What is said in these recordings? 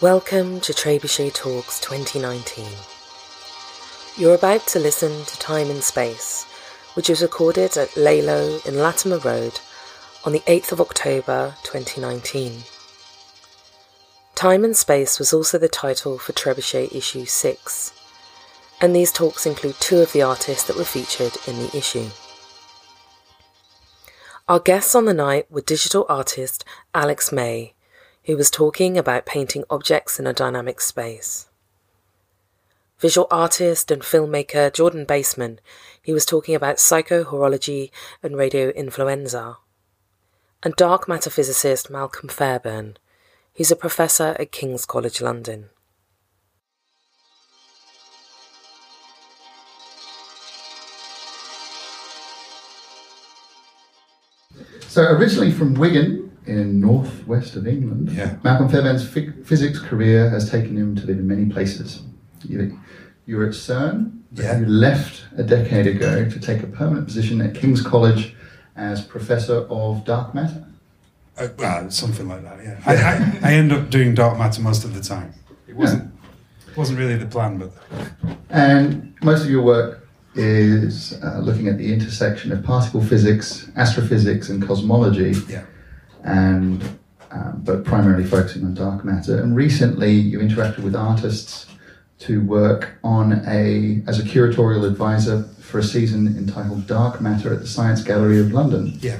Welcome to Trebuchet Talks 2019. You're about to listen to Time and Space, which was recorded at Lalo in Latimer Road on the 8th of October 2019. Time and Space was also the title for Trebuchet Issue 6, and these talks include two of the artists that were featured in the issue. Our guests on the night were digital artist Alex May, who was talking about painting objects in a dynamic space. Visual artist and filmmaker Jordan Baseman, he was talking about psychohorology and radio influenza. And dark matter physicist Malcolm Fairbairn, He's a professor at King's College London. So originally from Wigan in northwest of England, yeah. Malcolm Fairbairn's physics career has taken him to live in many places. You, you were at CERN, yeah. you left a decade ago to take a permanent position at King's College as professor of dark matter. Uh, well, something like that. Yeah, I, I, I, end up doing dark matter most of the time. It wasn't yeah. wasn't really the plan, but and most of your work is uh, looking at the intersection of particle physics, astrophysics, and cosmology. Yeah, and um, but primarily focusing on dark matter. And recently, you interacted with artists to work on a as a curatorial advisor for a season entitled Dark Matter at the Science Gallery of London. Yeah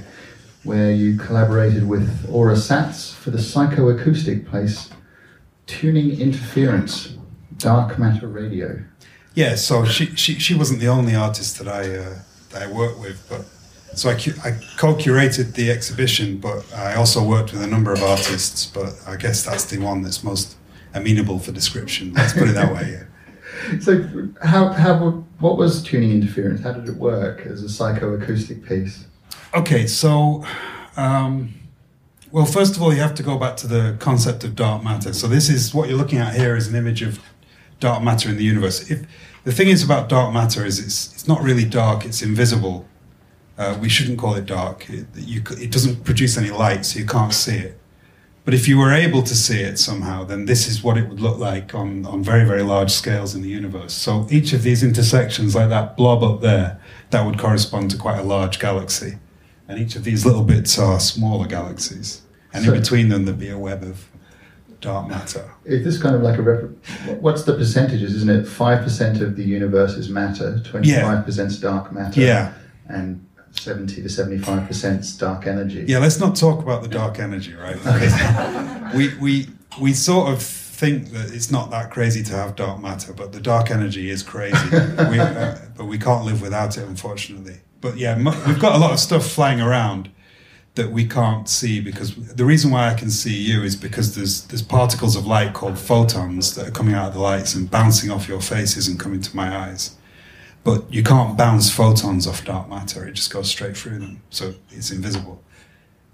where you collaborated with Aura Satz for the psychoacoustic piece Tuning Interference, Dark Matter Radio. Yeah, so she, she, she wasn't the only artist that I, uh, that I worked with, but so I, I co-curated the exhibition, but I also worked with a number of artists, but I guess that's the one that's most amenable for description. Let's put it that way. Yeah. So, how, how, what was tuning interference? How did it work as a psychoacoustic piece? Okay, so, um, well, first of all, you have to go back to the concept of dark matter. So, this is what you're looking at here is an image of dark matter in the universe. If the thing is about dark matter is it's it's not really dark; it's invisible. Uh, we shouldn't call it dark. It, you, it doesn't produce any light, so you can't see it. But if you were able to see it somehow, then this is what it would look like on, on very, very large scales in the universe. So each of these intersections, like that blob up there, that would correspond to quite a large galaxy and each of these little bits are smaller galaxies, and so, in between them there'd be a web of dark matter. Is this kind of like a rep- what's the percentages? Isn't it five percent of the universe is matter, twenty five percent is dark matter, yeah, and 70 to 75 percent dark energy. Yeah, let's not talk about the dark energy, right? Okay. we we we sort of think that it's not that crazy to have dark matter, but the dark energy is crazy. we, uh, but we can't live without it, unfortunately but yeah, we've got a lot of stuff flying around that we can't see because the reason why I can see you is because there's there's particles of light called photons that are coming out of the lights and bouncing off your faces and coming to my eyes. But you can't bounce photons off dark matter; it just goes straight through them, so it's invisible.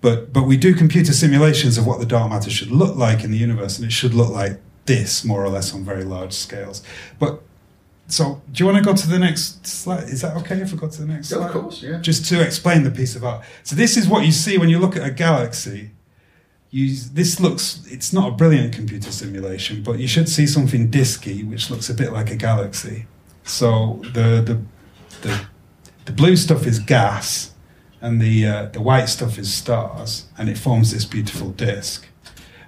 But but we do computer simulations of what the dark matter should look like in the universe, and it should look like this more or less on very large scales. But so, do you want to go to the next slide? Is that okay if we go to the next yeah, slide? Of course, yeah. Just to explain the piece of art. So, this is what you see when you look at a galaxy. You, this looks, it's not a brilliant computer simulation, but you should see something disky, which looks a bit like a galaxy. So, the, the, the, the blue stuff is gas, and the, uh, the white stuff is stars, and it forms this beautiful disk.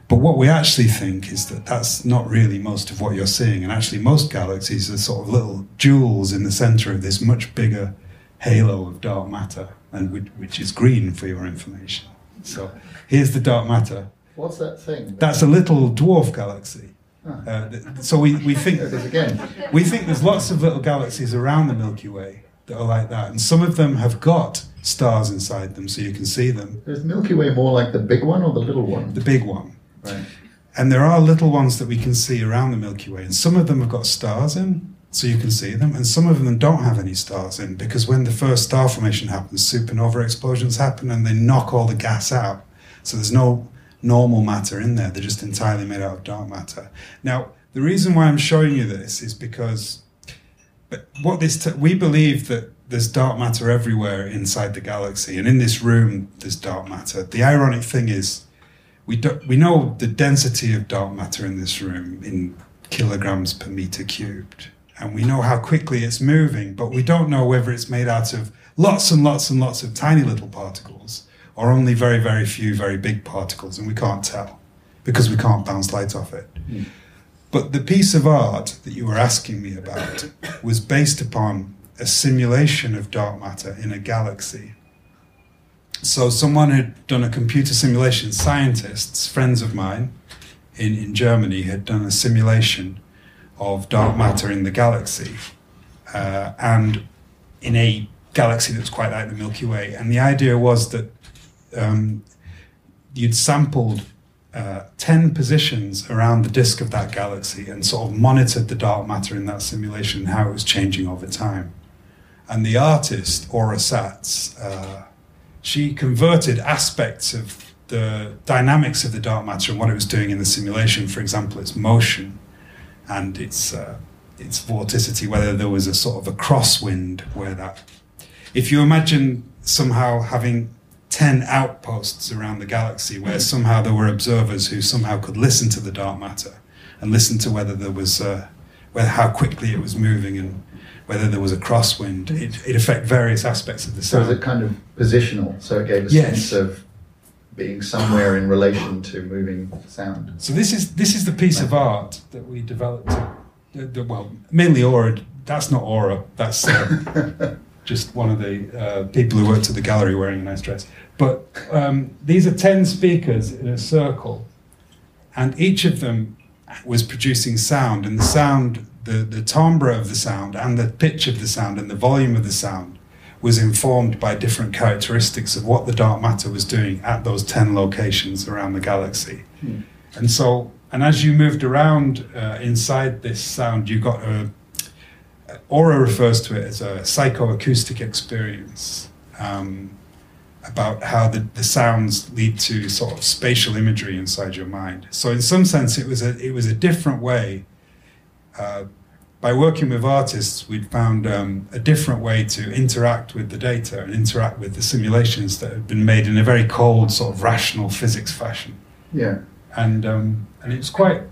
But what we actually think is that that's not really most of what you're seeing. And actually, most galaxies are sort of little jewels in the center of this much bigger halo of dark matter, and which, which is green for your information. So here's the dark matter. What's that thing? That's a little dwarf galaxy. Uh, so we, we think again. we think there's lots of little galaxies around the Milky Way that are like that, and some of them have got stars inside them, so you can see them. Is Milky Way more like the big one or the little one? The big one. Right. And there are little ones that we can see around the Milky Way, and some of them have got stars in, so you can see them, and some of them don't have any stars in because when the first star formation happens, supernova explosions happen and they knock all the gas out. So there's no normal matter in there, they're just entirely made out of dark matter. Now, the reason why I'm showing you this is because what this t- we believe that there's dark matter everywhere inside the galaxy, and in this room there's dark matter. The ironic thing is we do, we know the density of dark matter in this room in kilograms per meter cubed, and we know how quickly it's moving, but we don't know whether it's made out of lots and lots and lots of tiny little particles or only very very few very big particles, and we can't tell because we can't bounce light off it. Mm. But the piece of art that you were asking me about was based upon a simulation of dark matter in a galaxy. So someone had done a computer simulation, scientists, friends of mine in, in Germany, had done a simulation of dark matter in the galaxy. Uh, and in a galaxy that's quite like the Milky Way. And the idea was that um, you'd sampled uh, 10 positions around the disk of that galaxy and sort of monitored the dark matter in that simulation how it was changing over time. And the artist, Aura Satz, uh, she converted aspects of the dynamics of the dark matter and what it was doing in the simulation, for example, its motion and its, uh, its vorticity, whether there was a sort of a crosswind where that. If you imagine somehow having 10 outposts around the galaxy where somehow there were observers who somehow could listen to the dark matter and listen to whether there was uh, whether how quickly it was moving and whether there was a crosswind. It, it affected various aspects of the So sound. is it kind of positional? So it gave a Yes. sense of being somewhere in relation to moving sound. so this is this is the piece of art that we developed. The, well mainly aura. That's not aura. That's uh, just one of the uh, people who worked at the gallery wearing a nice dress. But um, these are 10 speakers in a circle, and each of them was producing sound, and the sound, the, the timbre of the sound, and the pitch of the sound, and the volume of the sound was informed by different characteristics of what the dark matter was doing at those 10 locations around the galaxy. Hmm. And so, and as you moved around uh, inside this sound, you got a Aura refers to it as a psychoacoustic experience um, about how the, the sounds lead to sort of spatial imagery inside your mind. So, in some sense, it was a, it was a different way. Uh, by working with artists, we'd found um, a different way to interact with the data and interact with the simulations that had been made in a very cold, sort of rational physics fashion. Yeah. And, um, and it was quite,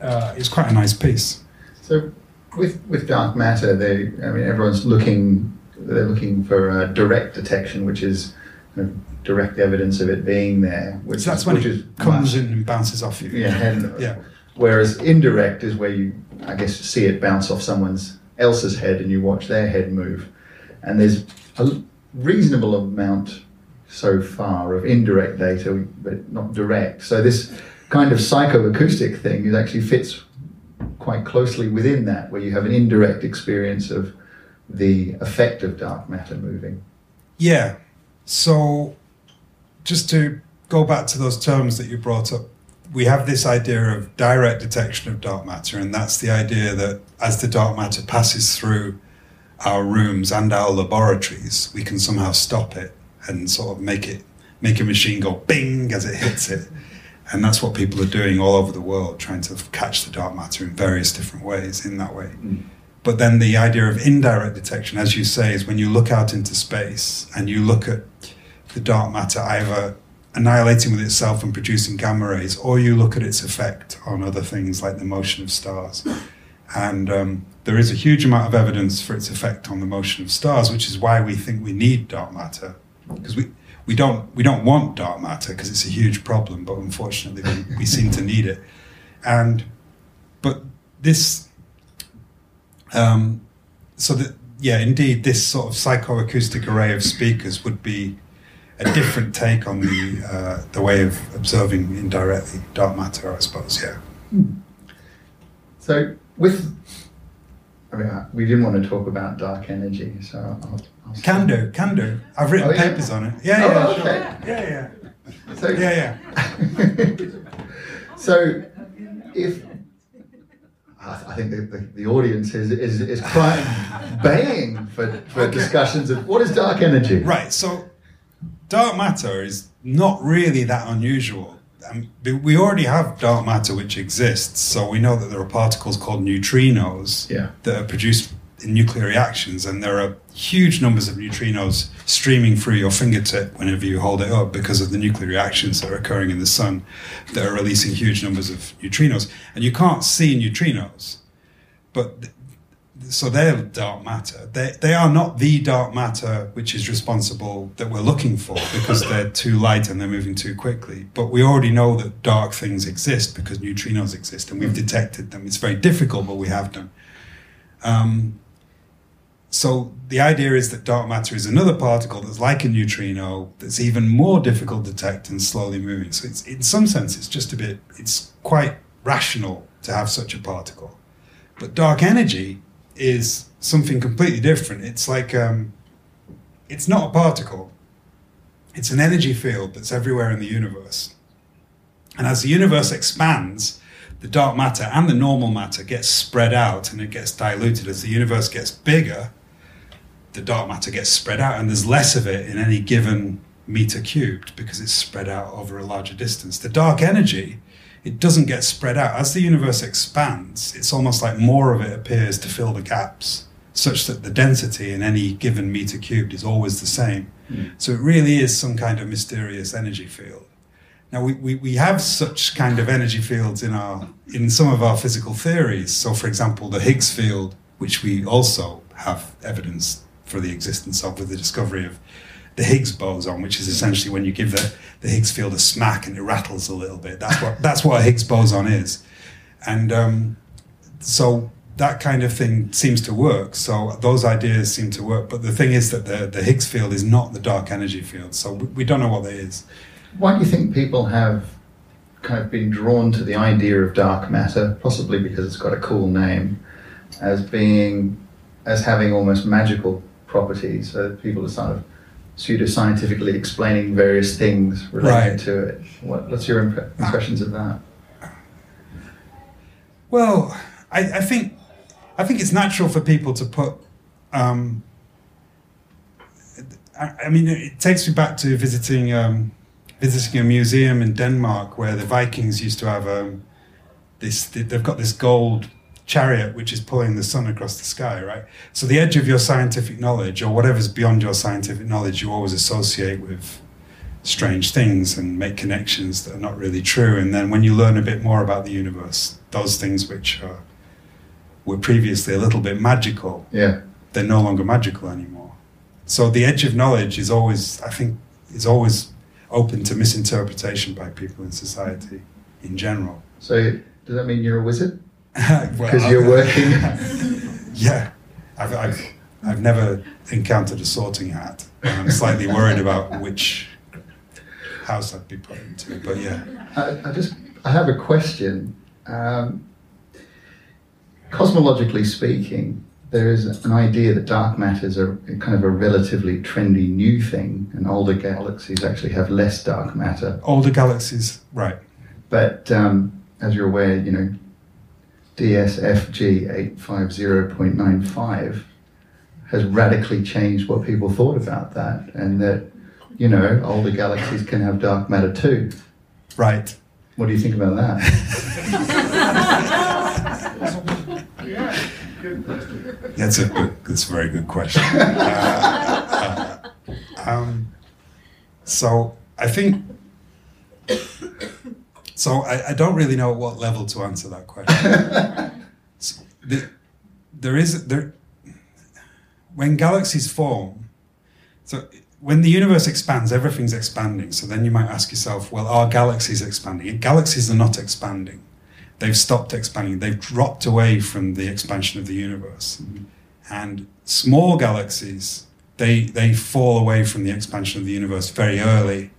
uh, it quite a nice piece. So with with dark matter, they I mean everyone's looking they're looking for uh, direct detection, which is kind of direct evidence of it being there, which So that's is, when which it is comes much- in and bounces off you. Yeah, and Yeah. Whereas indirect is where you, I guess, see it bounce off someone's else's head and you watch their head move. And there's a reasonable amount so far of indirect data, but not direct. So this kind of psychoacoustic thing is actually fits quite closely within that, where you have an indirect experience of the effect of dark matter moving. Yeah. So, just to go back to those terms that you brought up, we have this idea of direct detection of dark matter, and that's the idea that as the dark matter passes through our rooms and our laboratories, we can somehow stop it and sort of make it make a machine go bing as it hits it. And that's what people are doing all over the world, trying to catch the dark matter in various different ways in that way. But then the idea of indirect detection, as you say, is when you look out into space and you look at the dark matter either annihilating with itself and producing gamma rays, or you look at its effect on other things like the motion of stars. And um, there is a huge amount of evidence for its effect on the motion of stars, which is why we think we need dark matter. Because we, we, don't, we don't want dark matter because it's a huge problem, but unfortunately we, we seem to need it. And, but this um, so that yeah, indeed, this sort of psychoacoustic array of speakers would be a different take on the uh, the way of observing indirectly dark matter, I suppose. Yeah. So with, I mean, we didn't want to talk about dark energy, so I'll, I'll Can do, can do. I've written Oh, yeah? papers on it. Yeah, Oh, yeah, okay. sure. Yeah, yeah, So, yeah, yeah. so if I think the, the, the audience is, is, is crying, baying for, for Okay. discussions of what is dark energy? Right. So, dark matter is not really that unusual. Um, we already have dark matter which exists, so we know that there are particles called neutrinos Yeah. that are produced in nuclear reactions, and there are huge numbers of neutrinos streaming through your fingertip whenever you hold it up because of the nuclear reactions that are occurring in the sun that are releasing huge numbers of neutrinos. And you can't see neutrinos, but so they're dark matter. They, they are not the dark matter which is responsible that we're looking for because they're too light and they're moving too quickly. But we already know that dark things exist because neutrinos exist and we've detected them. It's very difficult, but we have done. Um, so the idea is that dark matter is another particle that's like a neutrino that's even more difficult to detect and slowly moving. So it's in some sense it's just a bit it's quite rational to have such a particle. But dark energy is something completely different. It's like um, it's not a particle. It's an energy field that's everywhere in the universe. And as the universe expands, the dark matter and the normal matter gets spread out and it gets diluted. As the universe gets bigger, the dark matter gets spread out and there's less of it in any given meter cubed because it's spread out over a larger distance. The dark energy it doesn't get spread out. As the universe expands, it's almost like more of it appears to fill the gaps, such that the density in any given meter cubed is always the same. Mm. So it really is some kind of mysterious energy field. Now we, we, we have such kind of energy fields in our in some of our physical theories. So for example, the Higgs field, which we also have evidence for the existence of with the discovery of the Higgs boson, which is essentially when you give the, the Higgs field a smack and it rattles a little bit. That's what that's what a Higgs boson is, and um, so that kind of thing seems to work. So those ideas seem to work. But the thing is that the, the Higgs field is not the dark energy field. So we, we don't know what that is. Why do you think people have kind of been drawn to the idea of dark matter, possibly because it's got a cool name, as being as having almost magical properties? So people are sort of pseudoscientifically explaining various things related right. to it. What, what's your imp- impressions of that? Well, I, I, think I think it's natural for people to put. Um, I, I, mean, it takes me back to visiting um, visiting a museum in Denmark where the Vikings used to have um, this. They've got this gold chariot which is pulling the sun across the sky, right? So the edge of your scientific knowledge, or whatever's beyond your scientific knowledge, you always associate with strange things and make connections that are not really true. And then when you learn a bit more about the universe, those things which are, were previously a little bit magical, yeah. they're no longer magical anymore. So the edge of knowledge is always, I think, is always open to misinterpretation by people in society in general. So does that mean you're a wizard? Because well, you're working. yeah, I've, I've, I've never encountered a sorting hat. And I'm slightly worried about which house I'd be put into, but yeah. I, I just I have a question. Um, cosmologically speaking, there is an idea that dark matter is a kind of a relatively trendy new thing, and older galaxies actually have less dark matter. Older galaxies, right? But um, as you're aware, you know, DSFG 850.95 has radically changed what people thought about that, and that, you know, older galaxies can have dark matter too. Right. What do you think about that? that's a good, that's a very good question. Uh, uh, um, so I think so I, I, don't really know at what level to answer that question. so the, there is there when galaxies form. So when the universe expands, everything's expanding. So then you might ask yourself, well, are galaxies expanding? Galaxies are not expanding. They've stopped expanding. They've dropped away from the expansion of the universe. Mm-hmm. And small galaxies, they they fall away from the expansion of the universe very early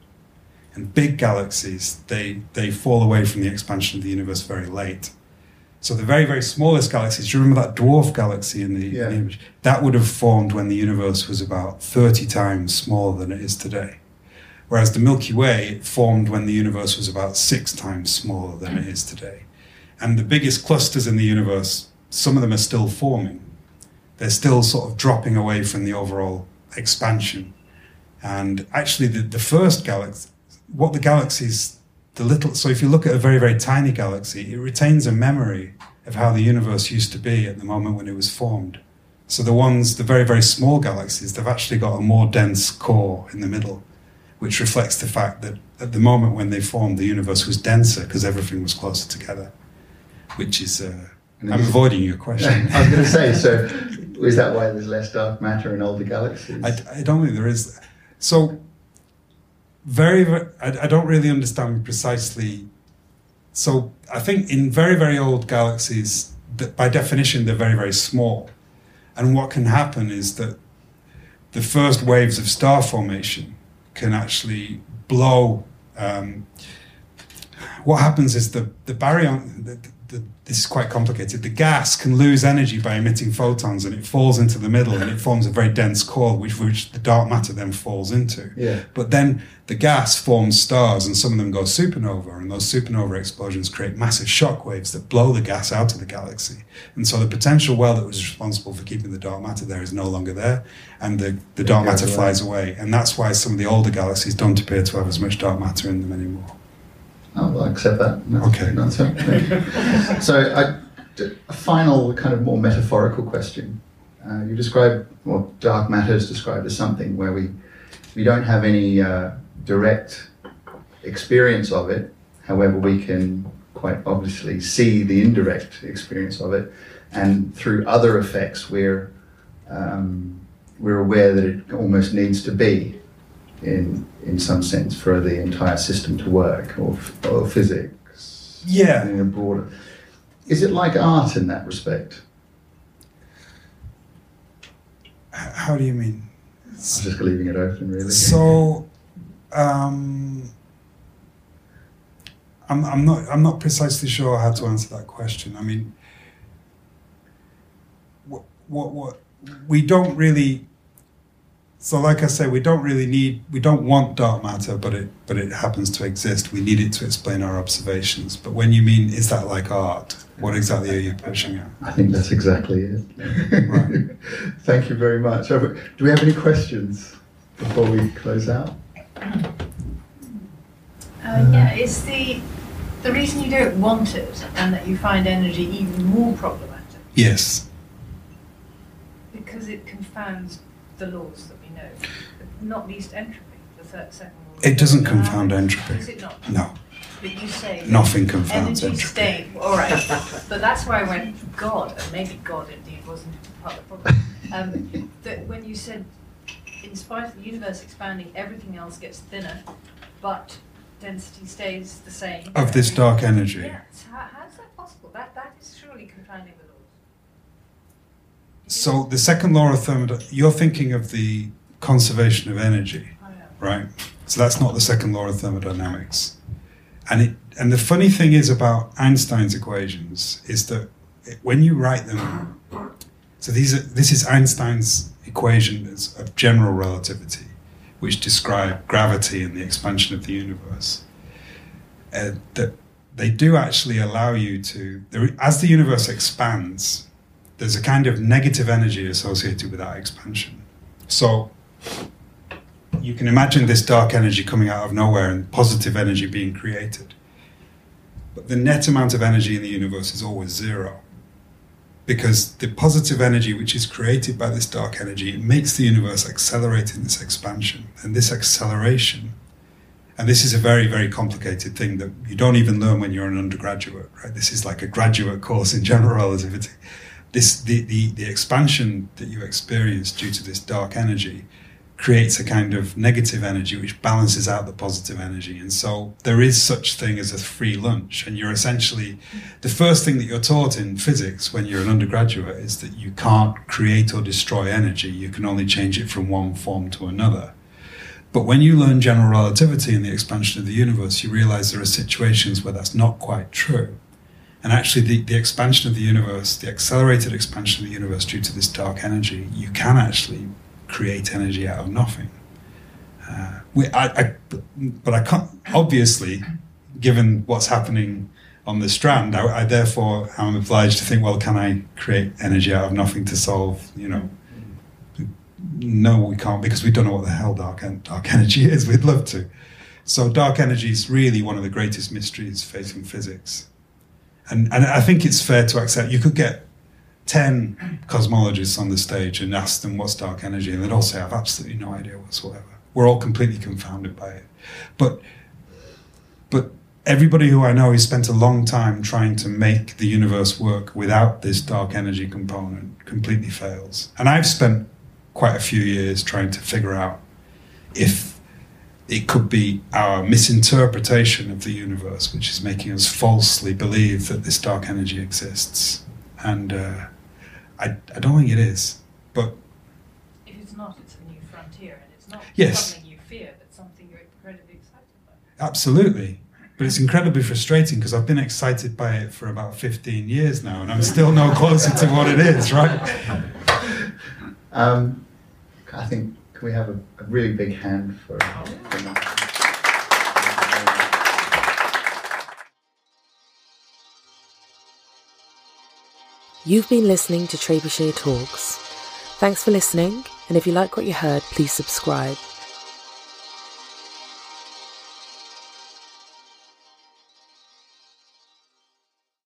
and big galaxies, they, they fall away from the expansion of the universe very late. So the very, very smallest galaxies, do you remember that dwarf galaxy in the, yeah. in the image? That would have formed when the universe was about 30 times smaller than it is today. Whereas the Milky Way formed when the universe was about six times smaller than it is today. And the biggest clusters in the universe, some of them are still forming. They're still sort of dropping away from the overall expansion. And actually, the, the first galaxy, what the galaxies, the little, so if you look at a very, very tiny galaxy, it retains a memory of how the universe used to be at the moment when it was formed. So the ones, the very, very small galaxies, they've actually got a more dense core in the middle, which reflects the fact that at the moment when they formed, the universe was denser because everything was closer together, which is. Uh, I'm avoiding your question. I was going to say, so is that why there's less dark matter in older galaxies? I, I don't think there is. So, very, very I, I don't really understand precisely. So, I think in very, very old galaxies, by definition, they're very, very small. And what can happen is that the first waves of star formation can actually blow. Um, what happens is the, the baryon, the, the, this is quite complicated. The gas can lose energy by emitting photons, and it falls into the middle, and it forms a very dense core, which which the dark matter then falls into. Yeah. But then the gas forms stars, and some of them go supernova, and those supernova explosions create massive shock waves that blow the gas out of the galaxy. And so the potential well that was responsible for keeping the dark matter there is no longer there, and the, the dark matter away. flies away. And that's why some of the older galaxies don't appear to have as much dark matter in them anymore. I'll accept that. That's, okay. That's it. so, I, a final kind of more metaphorical question. Uh, you describe, well, dark matter is described as something where we, we don't have any uh, direct experience of it. However, we can quite obviously see the indirect experience of it, and through other effects, we're um, we're aware that it almost needs to be in in some sense for the entire system to work or, or physics? Yeah. In a broader is it like art in that respect? How do you mean? I'm just leaving it open really. So um, I'm, I'm not I'm not precisely sure how to answer that question. I mean what what, what we don't really so, like I say, we don't really need, we don't want dark matter, but it, but it happens to exist. We need it to explain our observations. But when you mean, is that like art? What exactly are you pushing at? I think that's exactly it. right. Thank you very much. Do we have any questions before we close out? Uh, yeah, is the the reason you don't want it and that you find energy even more problematic? Yes. Because it confounds the laws that we know, not least entropy, the third, second law. It doesn't confound entropy. Is it not? No. But you say nothing confounds energy entropy. State, all right, but that's why I went God, and maybe God indeed wasn't part of the problem. Um, that when you said, in spite of the universe expanding, everything else gets thinner, but density stays the same. Of this dark energy. Yes. How, how is that possible? That that is surely confounding the laws. So the second law of thermodynamics, you're thinking of the conservation of energy, right? So that's not the second law of thermodynamics. And it, and the funny thing is about Einstein's equations is that when you write them, so these are, this is Einstein's equations of general relativity, which describe gravity and the expansion of the universe. Uh, that they do actually allow you to, as the universe expands, there's a kind of negative energy associated with that expansion. So you can imagine this dark energy coming out of nowhere and positive energy being created. But the net amount of energy in the universe is always zero. Because the positive energy which is created by this dark energy it makes the universe accelerate in this expansion. And this acceleration, and this is a very, very complicated thing that you don't even learn when you're an undergraduate, right? This is like a graduate course in general relativity this the, the, the expansion that you experience due to this dark energy creates a kind of negative energy which balances out the positive energy. And so there is such thing as a free lunch. And you're essentially the first thing that you're taught in physics when you're an undergraduate is that you can't create or destroy energy. You can only change it from one form to another. But when you learn general relativity and the expansion of the universe you realize there are situations where that's not quite true. And actually, the, the expansion of the universe, the accelerated expansion of the universe due to this dark energy, you can actually create energy out of nothing. Uh, we, I, I, but I can't, obviously, given what's happening on the strand, I, I, therefore am obliged to think, well, can I create energy out of nothing to solve, you know? No, we can't because we don't know what the hell dark, dark energy is. We'd love to. So, dark energy is really one of the greatest mysteries facing physics and and I think it's fair to accept you could get 10 cosmologists on the stage and ask them what's dark energy, and they'd all say, I've absolutely no idea whatsoever. We're all completely confounded by it. But, but everybody who I know has spent a long time trying to make the universe work without this dark energy component completely fails. And I've spent quite a few years trying to figure out if it could be our misinterpretation of the universe, which is making us falsely believe that this dark energy exists. And uh, I, I don't think it is. But If it's not, it's a new frontier, and it's not Yes. something you fear, but something you're incredibly excited by. absolutely. But it's incredibly frustrating because I've been excited by it for about 15 years now, and I'm still no closer to what it is, right? Um, I think can we have a, a really big hand for, for You've been listening to Trebuchet Talks. Thanks for listening, and if you like what you heard, please subscribe.